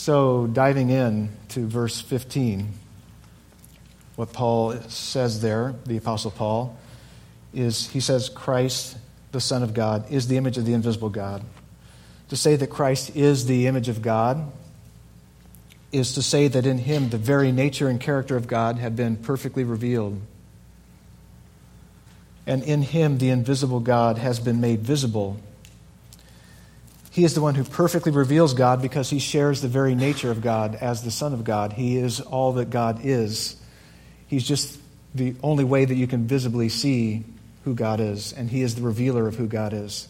So, diving in to verse 15, what Paul says there, the Apostle Paul, is he says, Christ, the Son of God, is the image of the invisible God. To say that Christ is the image of God is to say that in him the very nature and character of God have been perfectly revealed. And in him the invisible God has been made visible. He is the one who perfectly reveals God because he shares the very nature of God as the Son of God. He is all that God is. He's just the only way that you can visibly see who God is, and he is the revealer of who God is.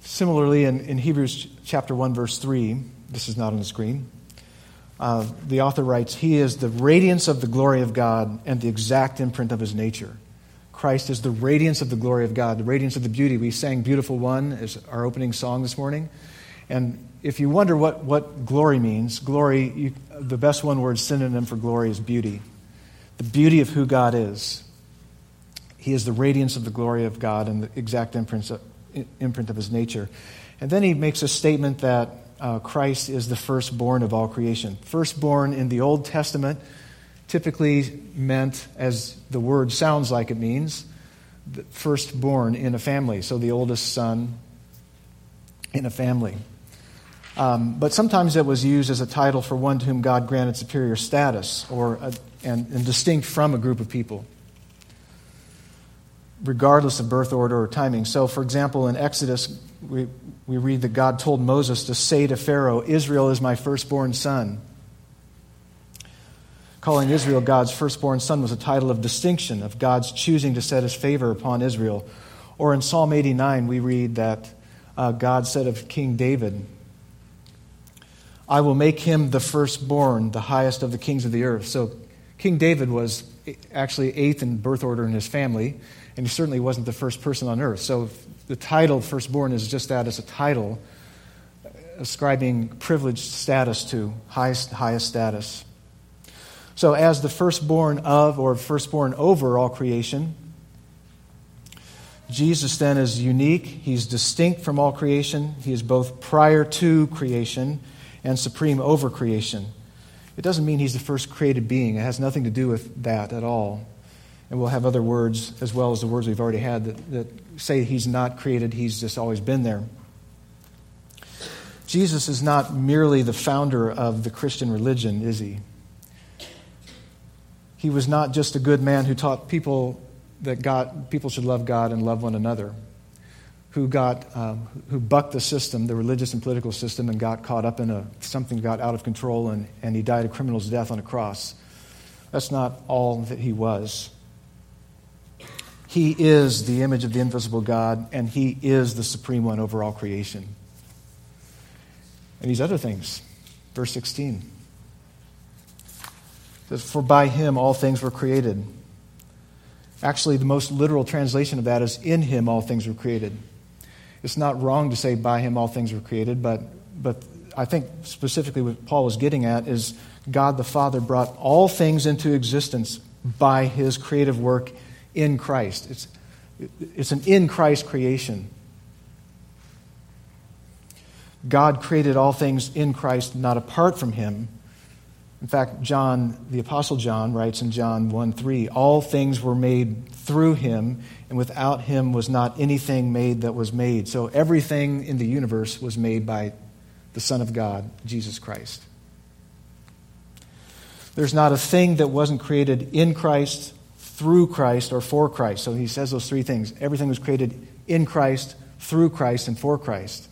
Similarly, in, in Hebrews chapter 1, verse 3, this is not on the screen. Uh, the author writes, He is the radiance of the glory of God and the exact imprint of his nature. Christ is the radiance of the glory of God, the radiance of the beauty. We sang Beautiful One as our opening song this morning. And if you wonder what, what glory means, glory, you, the best one word synonym for glory is beauty. The beauty of who God is. He is the radiance of the glory of God and the exact imprint of, imprint of his nature. And then he makes a statement that uh, Christ is the firstborn of all creation. Firstborn in the Old Testament typically meant, as the word sounds like it means, firstborn in a family, so the oldest son in a family. Um, but sometimes it was used as a title for one to whom God granted superior status or a, and, and distinct from a group of people, regardless of birth order or timing. So, for example, in Exodus, we, we read that God told Moses to say to Pharaoh, Israel is my firstborn son. Calling Israel God's firstborn son was a title of distinction, of God's choosing to set his favor upon Israel. Or in Psalm 89, we read that uh, God said of King David, I will make him the firstborn, the highest of the kings of the earth. So King David was actually eighth in birth order in his family, and he certainly wasn't the first person on earth. So the title firstborn is just that as a title, ascribing privileged status to highest, highest status. So, as the firstborn of or firstborn over all creation, Jesus then is unique. He's distinct from all creation. He is both prior to creation and supreme over creation. It doesn't mean he's the first created being, it has nothing to do with that at all. And we'll have other words as well as the words we've already had that, that say he's not created, he's just always been there. Jesus is not merely the founder of the Christian religion, is he? He was not just a good man who taught people that God, people should love God and love one another, who, got, um, who bucked the system, the religious and political system, and got caught up in a, something got out of control, and, and he died a criminal's death on a cross. That's not all that he was. He is the image of the invisible God, and He is the supreme one over all creation. And these other things. Verse 16 says, For by Him all things were created. Actually, the most literal translation of that is, In Him all things were created. It's not wrong to say, By Him all things were created, but, but I think specifically what Paul was getting at is God the Father brought all things into existence by His creative work in Christ. It's, it's an in Christ creation. God created all things in Christ, not apart from him. In fact, John, the Apostle John, writes in John 1 3, all things were made through him, and without him was not anything made that was made. So everything in the universe was made by the Son of God, Jesus Christ. There's not a thing that wasn't created in Christ through Christ or for Christ. So he says those three things. Everything was created in Christ, through Christ, and for Christ.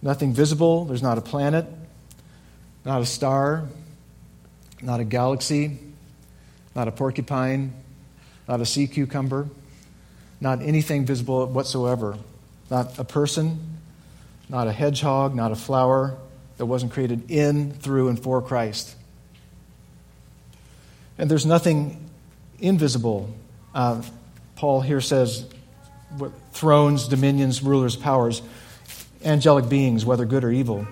Nothing visible. There's not a planet, not a star, not a galaxy, not a porcupine, not a sea cucumber, not anything visible whatsoever. Not a person, not a hedgehog, not a flower that wasn't created in, through, and for Christ. And there's nothing invisible. Uh, Paul here says what, thrones, dominions, rulers, powers, angelic beings, whether good or evil,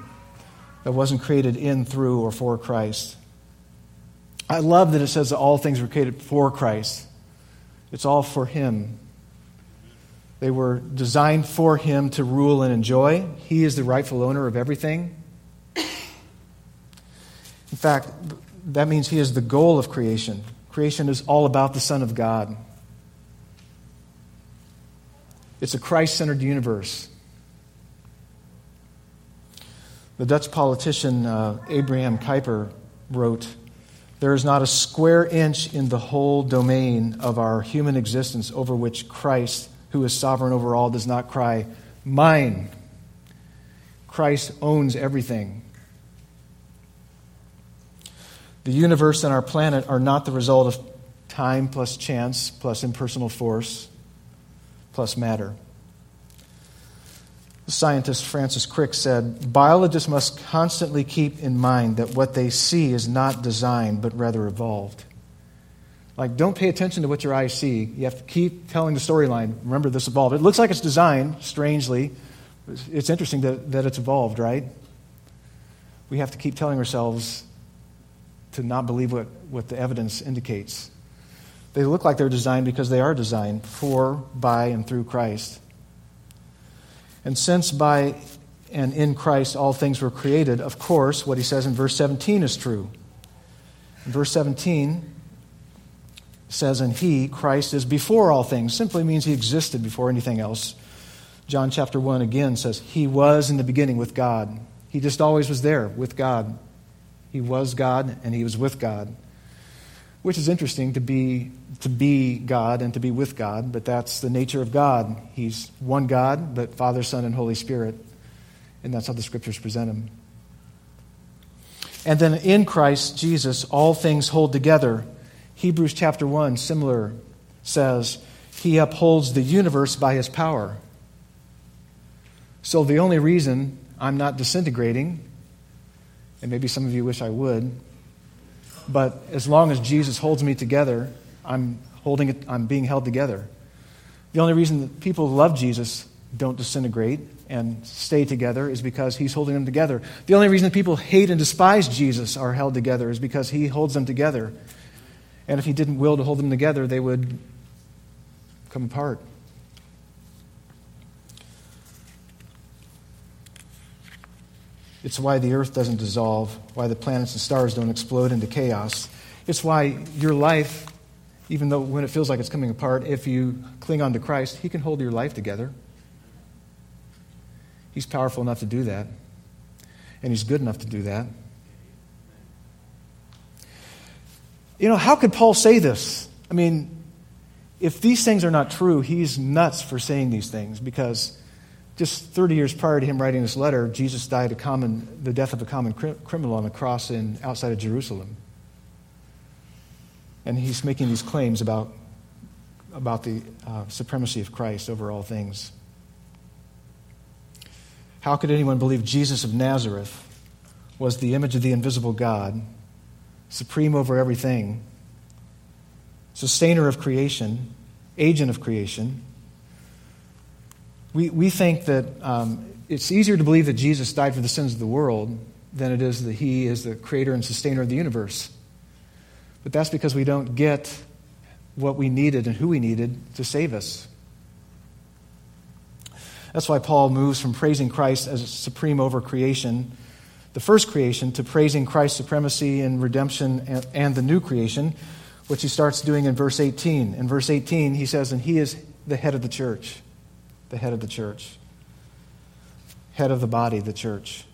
that wasn't created in, through, or for Christ. I love that it says that all things were created for Christ. It's all for Him. They were designed for Him to rule and enjoy. He is the rightful owner of everything. In fact, that means he is the goal of creation. Creation is all about the Son of God. It's a Christ centered universe. The Dutch politician uh, Abraham Kuyper wrote There is not a square inch in the whole domain of our human existence over which Christ, who is sovereign over all, does not cry, Mine. Christ owns everything. The universe and our planet are not the result of time plus chance plus impersonal force plus matter. Scientist Francis Crick said biologists must constantly keep in mind that what they see is not designed, but rather evolved. Like, don't pay attention to what your eyes see. You have to keep telling the storyline. Remember, this evolved. It looks like it's designed, strangely. It's interesting that, that it's evolved, right? We have to keep telling ourselves to not believe what, what the evidence indicates. They look like they're designed because they are designed for, by, and through Christ. And since by and in Christ all things were created, of course, what he says in verse 17 is true. In verse 17 says, And he, Christ, is before all things, simply means he existed before anything else. John chapter 1 again says, He was in the beginning with God. He just always was there with God. He was God and he was with God. Which is interesting to be, to be God and to be with God, but that's the nature of God. He's one God, but Father, Son, and Holy Spirit. And that's how the scriptures present him. And then in Christ Jesus, all things hold together. Hebrews chapter 1, similar, says, He upholds the universe by His power. So the only reason I'm not disintegrating and maybe some of you wish I would. But as long as Jesus holds me together, I'm holding it, I'm being held together. The only reason that people who love Jesus don't disintegrate and stay together is because he's holding them together. The only reason that people hate and despise Jesus are held together is because he holds them together. And if he didn't will to hold them together, they would come apart. It's why the earth doesn't dissolve, why the planets and stars don't explode into chaos. It's why your life, even though when it feels like it's coming apart, if you cling on to Christ, He can hold your life together. He's powerful enough to do that, and He's good enough to do that. You know, how could Paul say this? I mean, if these things are not true, he's nuts for saying these things because just 30 years prior to him writing this letter, Jesus died a common, the death of a common criminal on a cross in, outside of Jerusalem. And he's making these claims about, about the uh, supremacy of Christ over all things. How could anyone believe Jesus of Nazareth was the image of the invisible God, supreme over everything, sustainer of creation, agent of creation? We, we think that um, it's easier to believe that Jesus died for the sins of the world than it is that he is the creator and sustainer of the universe. But that's because we don't get what we needed and who we needed to save us. That's why Paul moves from praising Christ as supreme over creation, the first creation, to praising Christ's supremacy in redemption and, and the new creation, which he starts doing in verse 18. In verse 18, he says, And he is the head of the church the head of the church, head of the body, the church.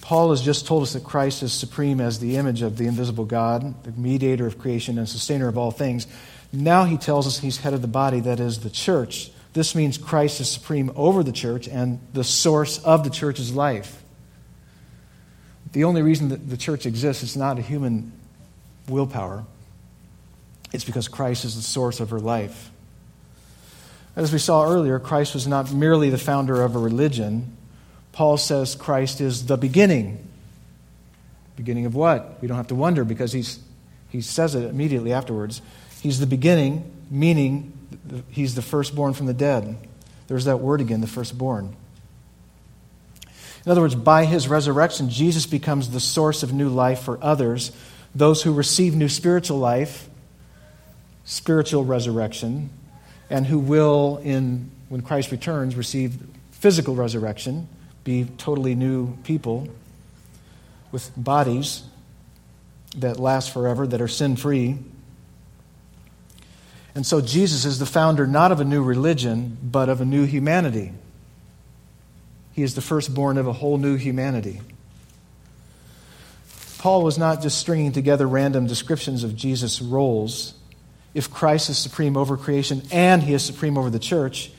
Paul has just told us that Christ is supreme as the image of the invisible God, the mediator of creation and sustainer of all things. Now he tells us he's head of the body, that is the church. This means Christ is supreme over the church and the source of the church's life. The only reason that the church exists is not a human willpower, it's because Christ is the source of her life. As we saw earlier, Christ was not merely the founder of a religion. Paul says Christ is the beginning. Beginning of what? We don't have to wonder because he's, he says it immediately afterwards. He's the beginning, meaning he's the firstborn from the dead. There's that word again, the firstborn. In other words, by his resurrection, Jesus becomes the source of new life for others, those who receive new spiritual life, spiritual resurrection, and who will, in, when Christ returns, receive physical resurrection, be totally new people with bodies. that last forever, that are sin free. And so Jesus is the founder not of a new religion, but of a new humanity. He is the firstborn of a whole new humanity. Paul was not just stringing together random descriptions of Jesus' roles. If Christ is supreme over creation and he is supreme over the church,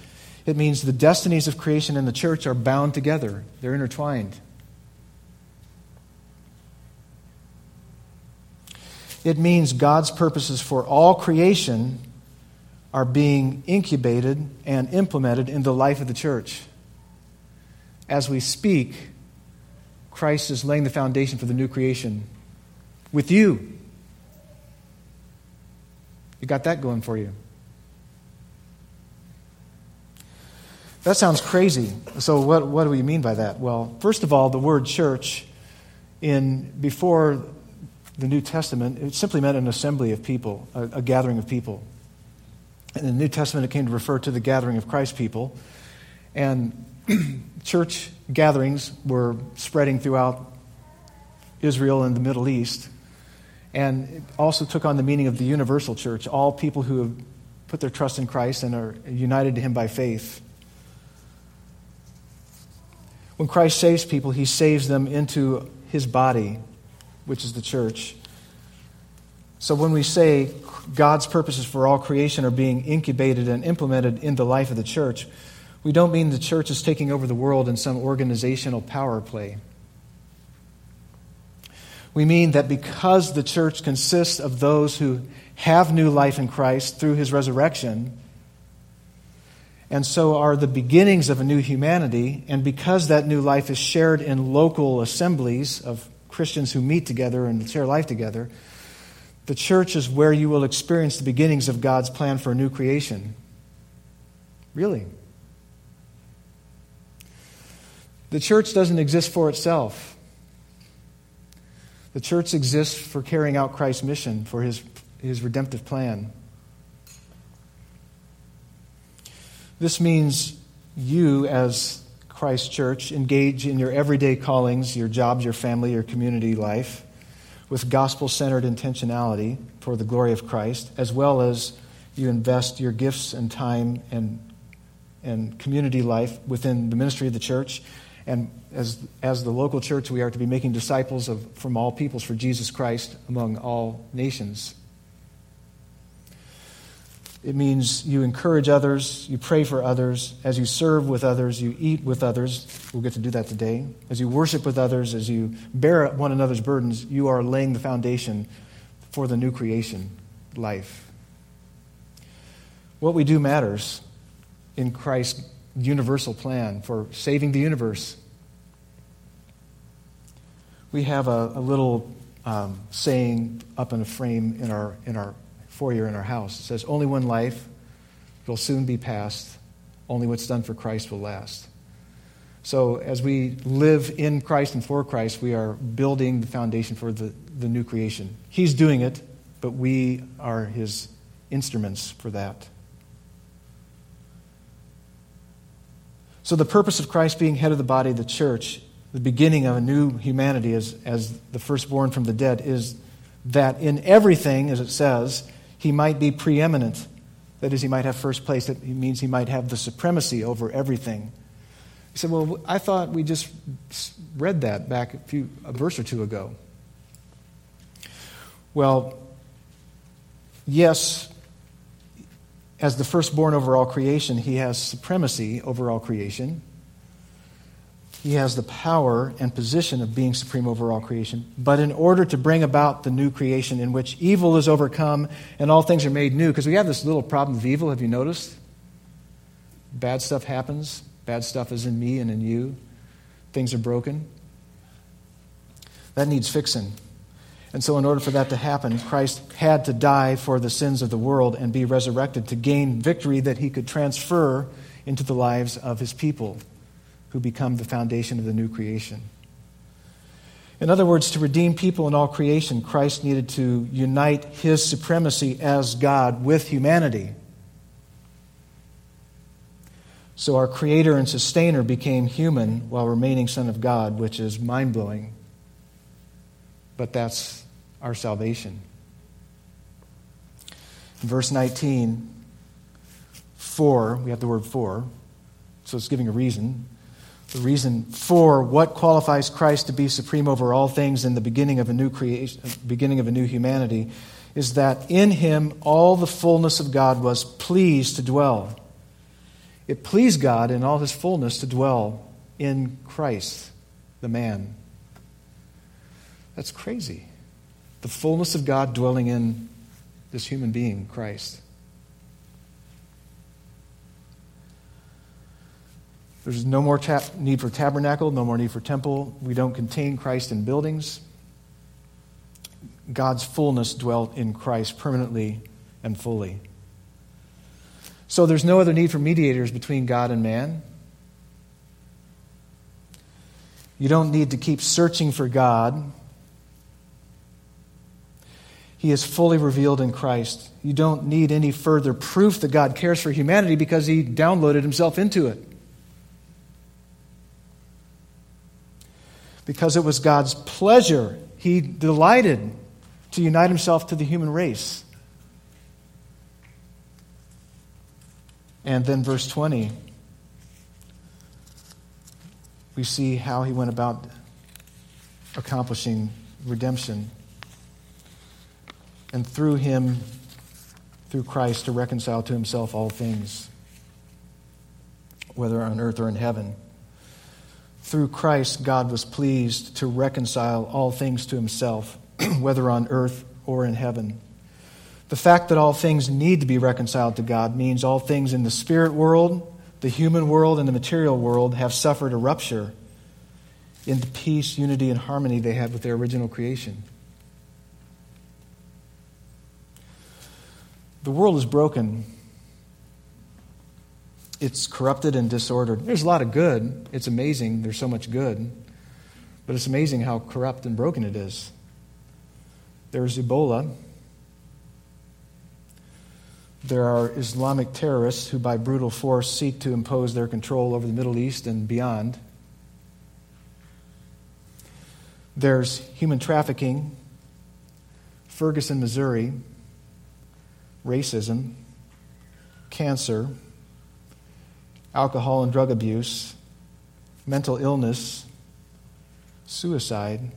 it means the destinies of creation and the church are bound together, they're intertwined. It means God's purposes for all creation are being incubated and implemented in the life of the church. As we speak, Christ is laying the foundation for the new creation with you. You got that going for you. That sounds crazy. So, what, what do we mean by that? Well, first of all, the word church in before the New Testament, it simply meant an assembly of people, a, a gathering of people. In the New Testament, it came to refer to the gathering of Christ's people. And church gatherings were spreading throughout Israel and the Middle East. And also took on the meaning of the universal church, all people who have put their trust in Christ and are united to Him by faith. When Christ saves people, He saves them into His body, which is the church. So when we say God's purposes for all creation are being incubated and implemented in the life of the church, we don't mean the church is taking over the world in some organizational power play. We mean that because the church consists of those who have new life in Christ through his resurrection, and so are the beginnings of a new humanity, and because that new life is shared in local assemblies of Christians who meet together and share life together, the church is where you will experience the beginnings of God's plan for a new creation. Really. The church doesn't exist for itself. The church exists for carrying out Christ's mission, for his, his redemptive plan. This means you, as Christ Church, engage in your everyday callings, your jobs, your family, your community life with gospel centered intentionality for the glory of Christ, as well as you invest your gifts and time and, and community life within the ministry of the church. And as, as the local church, we are to be making disciples of, from all peoples for Jesus Christ among all nations. It means you encourage others, you pray for others. As you serve with others, you eat with others. We'll get to do that today. As you worship with others, as you bear one another's burdens, you are laying the foundation for the new creation life. What we do matters in Christ's universal plan for saving the universe. We have a, a little um, saying up in a frame in our, in our foyer in our house. It says, Only one life will soon be past. Only what's done for Christ will last. So, as we live in Christ and for Christ, we are building the foundation for the, the new creation. He's doing it, but we are his instruments for that. So, the purpose of Christ being head of the body the church, the beginning of a new humanity as, as the firstborn from the dead, is that in everything, as it says, he might be preeminent. That is, he might have first place. That means he might have the supremacy over everything. He said, Well, I thought we just read that back a, few, a verse or two ago. Well, yes, as the firstborn over all creation, he has supremacy over all creation. He has the power and position of being supreme over all creation. But in order to bring about the new creation in which evil is overcome and all things are made new, because we have this little problem of evil, have you noticed? Bad stuff happens. Bad stuff is in me and in you. Things are broken. That needs fixing. And so, in order for that to happen, Christ had to die for the sins of the world and be resurrected to gain victory that he could transfer into the lives of his people who become the foundation of the new creation. In other words, to redeem people in all creation, Christ needed to unite his supremacy as God with humanity. So our creator and sustainer became human while remaining Son of God, which is mind blowing. But that's our salvation. Verse 19, for, we have the word for, so it's giving a reason. The reason for what qualifies Christ to be supreme over all things in the beginning of a new creation, beginning of a new humanity, is that in him all the fullness of God was pleased to dwell. It pleased God in all his fullness to dwell in Christ, the man. That's crazy. The fullness of God dwelling in this human being, Christ. There's no more need for tabernacle, no more need for temple. We don't contain Christ in buildings. God's fullness dwelt in Christ permanently and fully. So there's no other need for mediators between God and man. You don't need to keep searching for God. He is fully revealed in Christ. You don't need any further proof that God cares for humanity because He downloaded Himself into it. Because it was God's pleasure, He delighted to unite Himself to the human race. And then, verse 20, we see how He went about accomplishing redemption. And through Him, through Christ, to reconcile to Himself all things, whether on earth or in heaven through Christ, God was pleased to reconcile all things to himself, whether on earth or in heaven. The fact that all things need to be reconciled to God means all things in the spirit world, the human world, and the material world have suffered a rupture in the peace, unity, and harmony they had with their original creation. The world is broken it's corrupted and disordered. There's a lot of good. It's amazing. There's so much good. But it's amazing how corrupt and broken it is. There's Ebola. There are Islamic terrorists who, by brutal force, seek to impose their control over the Middle East and beyond. There's human trafficking, Ferguson, Missouri, racism, cancer alcohol and drug abuse, mental illness, suicide,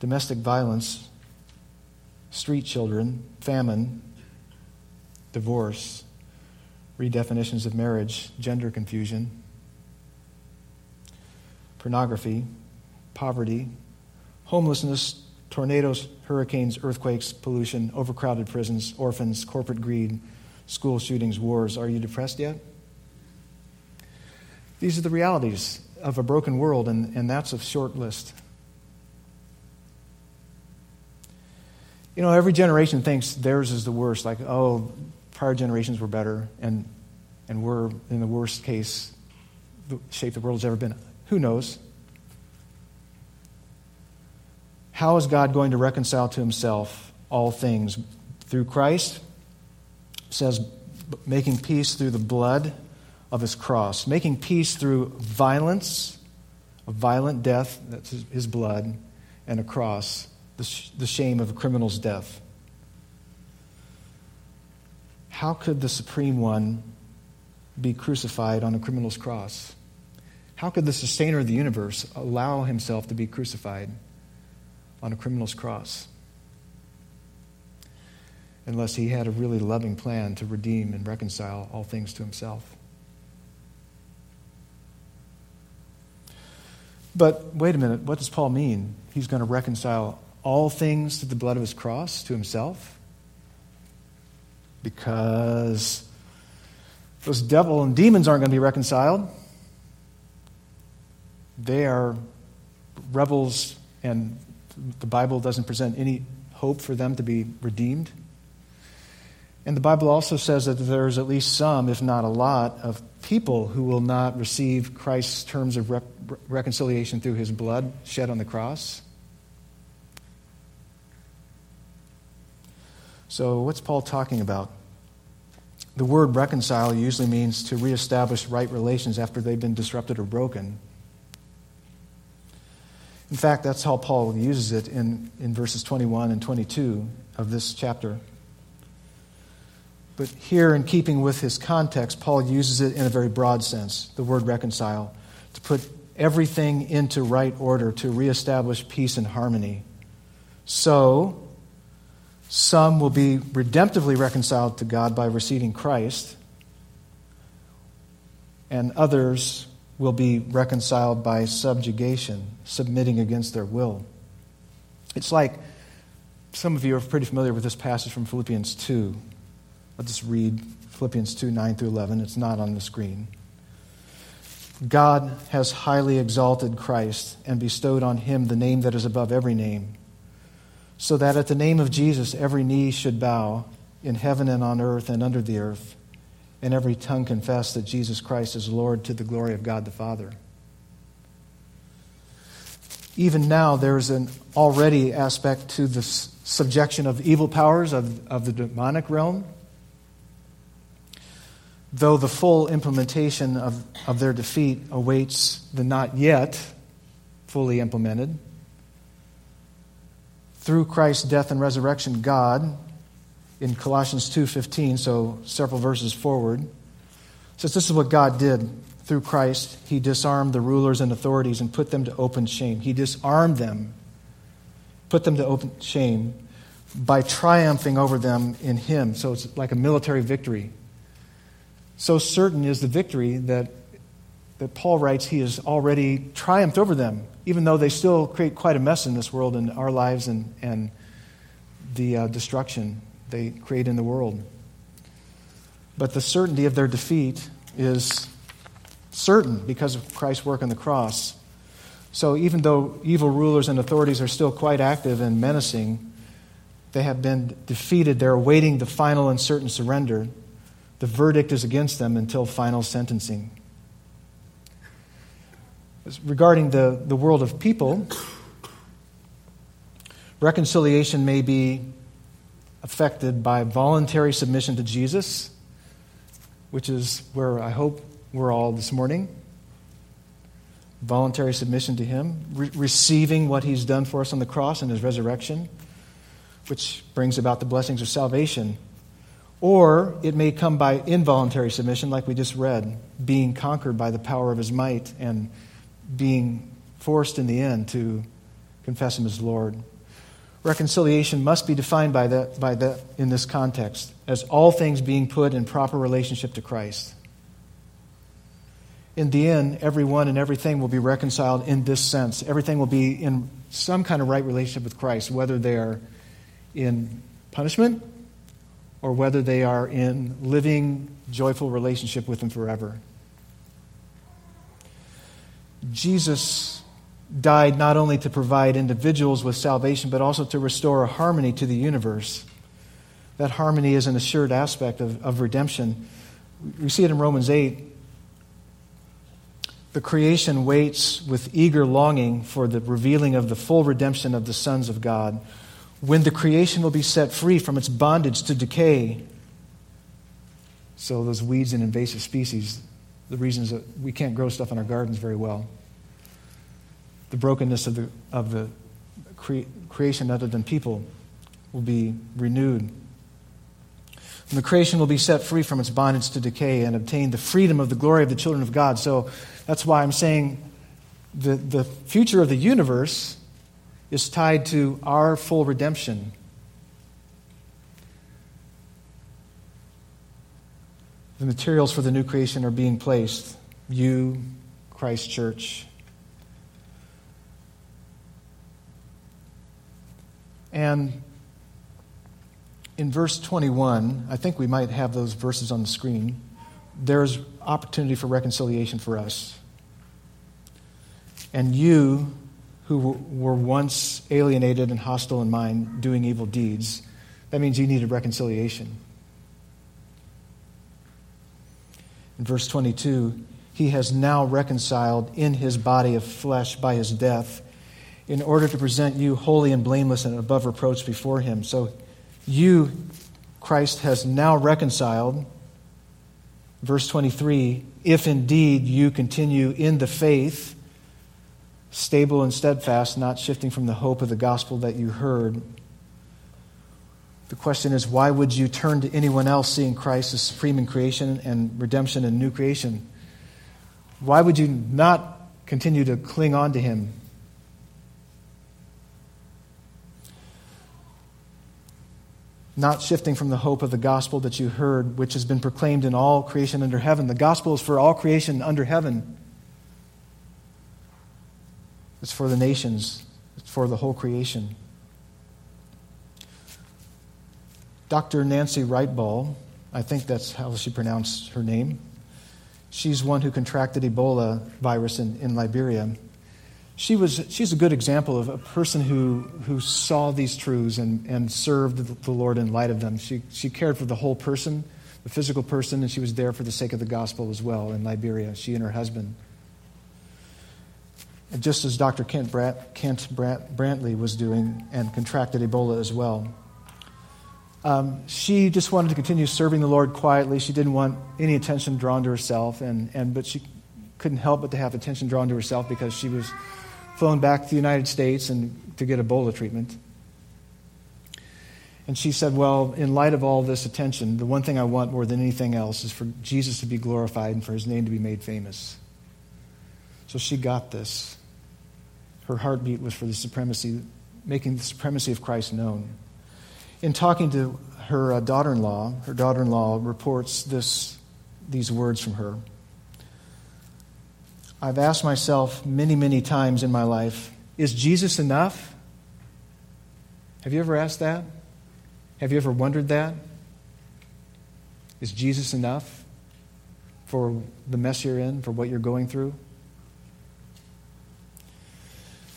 domestic violence, street children, famine, divorce, redefinitions of marriage, gender confusion, pornography, poverty, homelessness, tornadoes, hurricanes, earthquakes, pollution, overcrowded prisons, orphans, corporate greed, school shootings, wars. Are you depressed yet? These are the realities of a broken world, and, and that's a short list. You know, every generation thinks theirs is the worst, like, oh, prior generations were better, and, and we're in the worst case, the shape the world has ever been. Who knows? How is God going to reconcile to himself all things? Through Christ? Says, making peace through the blood of his cross, making peace through violence, a violent death, that's his blood, and a cross, the, sh- the shame of a criminal's death. How could the Supreme One be crucified on a criminal's cross? How could the sustainer of the universe allow himself to be crucified on a criminal's cross? Unless he had a really loving plan to redeem and reconcile all things to himself. But wait a minute, what does Paul mean? He's going to reconcile all things to the blood of his cross, to himself? Because those devil and demons aren't going to be reconciled. They are rebels, and the Bible doesn't present any hope for them to be redeemed. And the Bible also says that there's at least some, if not a lot, of people who will not receive Christ's terms of reconciliation through his blood shed on the cross. So, what's Paul talking about? The word reconcile usually means to reestablish right relations after they've been disrupted or broken. In fact, that's how Paul uses it in, in verses 21 and 22 of this chapter. But here, in keeping with his context, Paul uses it in a very broad sense the word reconcile, to put everything into right order, to reestablish peace and harmony. So, some will be redemptively reconciled to God by receiving Christ, and others will be reconciled by subjugation, submitting against their will. It's like some of you are pretty familiar with this passage from Philippians 2. I'll just read Philippians 2 9 through 11. It's not on the screen. God has highly exalted Christ and bestowed on him the name that is above every name, so that at the name of Jesus every knee should bow in heaven and on earth and under the earth, and every tongue confess that Jesus Christ is Lord to the glory of God the Father. Even now, there's an already aspect to the subjection of evil powers of, of the demonic realm though the full implementation of, of their defeat awaits the not yet fully implemented. Through Christ's death and resurrection, God, in Colossians 2.15, so several verses forward, says this is what God did through Christ. He disarmed the rulers and authorities and put them to open shame. He disarmed them, put them to open shame by triumphing over them in Him. So it's like a military victory. So certain is the victory that, that Paul writes he has already triumphed over them, even though they still create quite a mess in this world and our lives and, and the uh, destruction they create in the world. But the certainty of their defeat is certain because of Christ's work on the cross. So even though evil rulers and authorities are still quite active and menacing, they have been defeated. They're awaiting the final and certain surrender the verdict is against them until final sentencing. Regarding the, the world of people, reconciliation may be affected by voluntary submission to Jesus, which is where I hope we're all this morning. Voluntary submission to Him, re- receiving what He's done for us on the cross and His resurrection, which brings about the blessings of salvation or it may come by involuntary submission, like we just read, being conquered by the power of his might and being forced in the end to confess him as Lord. Reconciliation must be defined by that, by that in this context as all things being put in proper relationship to Christ. In the end, everyone and everything will be reconciled in this sense. Everything will be in some kind of right relationship with Christ, whether they are in punishment or whether they are in living, joyful relationship with Him forever. Jesus died not only to provide individuals with salvation, but also to restore a harmony to the universe. That harmony is an assured aspect of, of redemption. We see it in Romans 8. The creation waits with eager longing for the revealing of the full redemption of the sons of God when the creation will be set free from its bondage to decay. So, those weeds and invasive species, the reasons that we can't grow stuff in our gardens very well, the brokenness of the, of the cre- creation other than people will be renewed. And the creation will be set free from its bondage to decay and obtain the freedom of the glory of the children of God. So that's why I'm saying the, the future of the universe is tied to our full redemption. The materials for the new creation are being placed. You, Christ Church. And in verse 21, I think we might have those verses on the screen. There's opportunity for reconciliation for us. And you, who were once alienated and hostile in mind, doing evil deeds. That means you needed reconciliation. In verse 22, he has now reconciled in his body of flesh by his death in order to present you holy and blameless and above reproach before him. So you, Christ, has now reconciled. Verse 23 if indeed you continue in the faith stable and steadfast, not shifting from the hope of the gospel that you heard. The question is, why would you turn to anyone else seeing Christ as supreme in creation and redemption and new creation? Why would you not continue to cling on to him? Not shifting from the hope of the gospel that you heard, which has been proclaimed in all creation under heaven. The gospel is for all creation under heaven. It's for the nations, it's for the whole creation. Dr. Nancy Writebol, I think that's how she pronounced her name. She's one who contracted Ebola virus in, in Liberia. She was, she's a good example of a person who, who saw these truths and, and served the Lord in light of them. She, she cared for the whole person, the physical person, and she was there for the sake of the gospel as well in Liberia, she and her husband just as Dr. Kent, Brat, Kent Brat, Brantly was doing and contracted Ebola as well. Um, she just wanted to continue serving the Lord quietly. She didn't want any attention drawn to herself, and, and, but she couldn't help but to have attention drawn to herself because she was flown back to the United States and to get Ebola treatment. And she said, Well, in light of all this attention, the one thing I want more than anything else is for Jesus to be glorified and for his name to be made famous. So she got this. Her heartbeat was for the supremacy, making the supremacy of Christ known. In talking to her uh, daughter in law, her daughter in law reports this, these words from her. I've asked myself many, many times in my life is Jesus enough? Have you ever asked that? Have you ever wondered that? Is Jesus enough for the mess you're in, for what you're going through?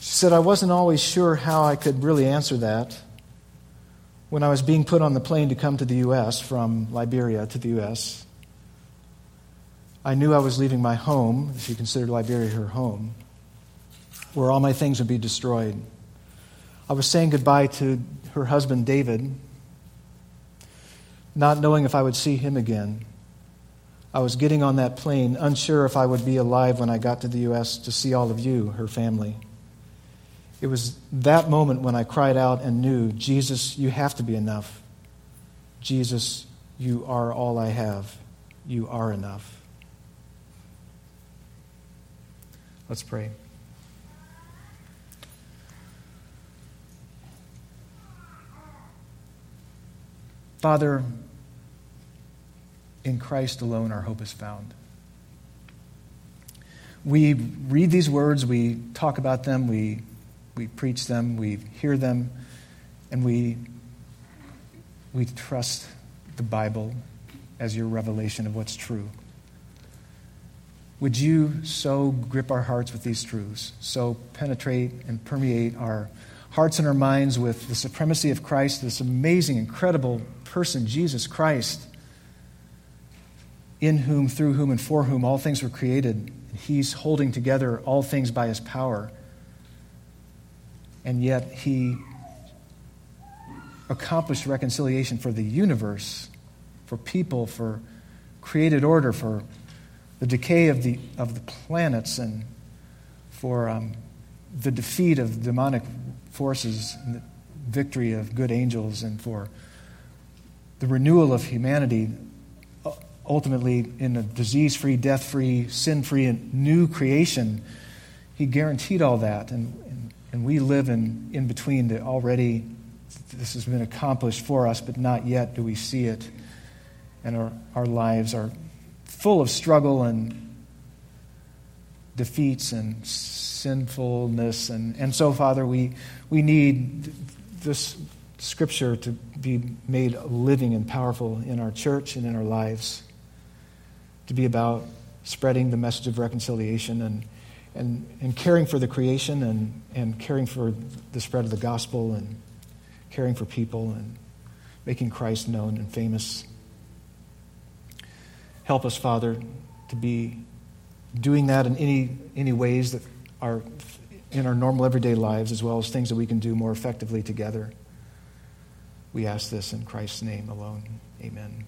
She said, I wasn't always sure how I could really answer that. When I was being put on the plane to come to the U.S. from Liberia to the U.S., I knew I was leaving my home, if you consider Liberia her home, where all my things would be destroyed. I was saying goodbye to her husband, David, not knowing if I would see him again. I was getting on that plane, unsure if I would be alive when I got to the U.S. to see all of you, her family. It was that moment when I cried out and knew, Jesus, you have to be enough. Jesus, you are all I have. You are enough. Let's pray. Father, in Christ alone our hope is found. We read these words, we talk about them, we we preach them, we hear them, and we, we trust the Bible as your revelation of what's true. Would you so grip our hearts with these truths, so penetrate and permeate our hearts and our minds with the supremacy of Christ, this amazing, incredible person, Jesus Christ, in whom, through whom, and for whom all things were created. And he's holding together all things by his power and yet he accomplished reconciliation for the universe, for people, for created order, for the decay of the, of the planets, and for um, the defeat of demonic forces and the victory of good angels, and for the renewal of humanity, ultimately in a disease free, death free, sin free, and new creation. He guaranteed all that. And, and we live in, in between the already, this has been accomplished for us, but not yet do we see it. And our, our lives are full of struggle and defeats and sinfulness. And, and so, Father, we, we need this scripture to be made living and powerful in our church and in our lives, to be about spreading the message of reconciliation and and, and caring for the creation and, and caring for the spread of the gospel and caring for people and making Christ known and famous. Help us, Father, to be doing that in any, any ways that are in our normal everyday lives, as well as things that we can do more effectively together. We ask this in Christ's name alone. Amen.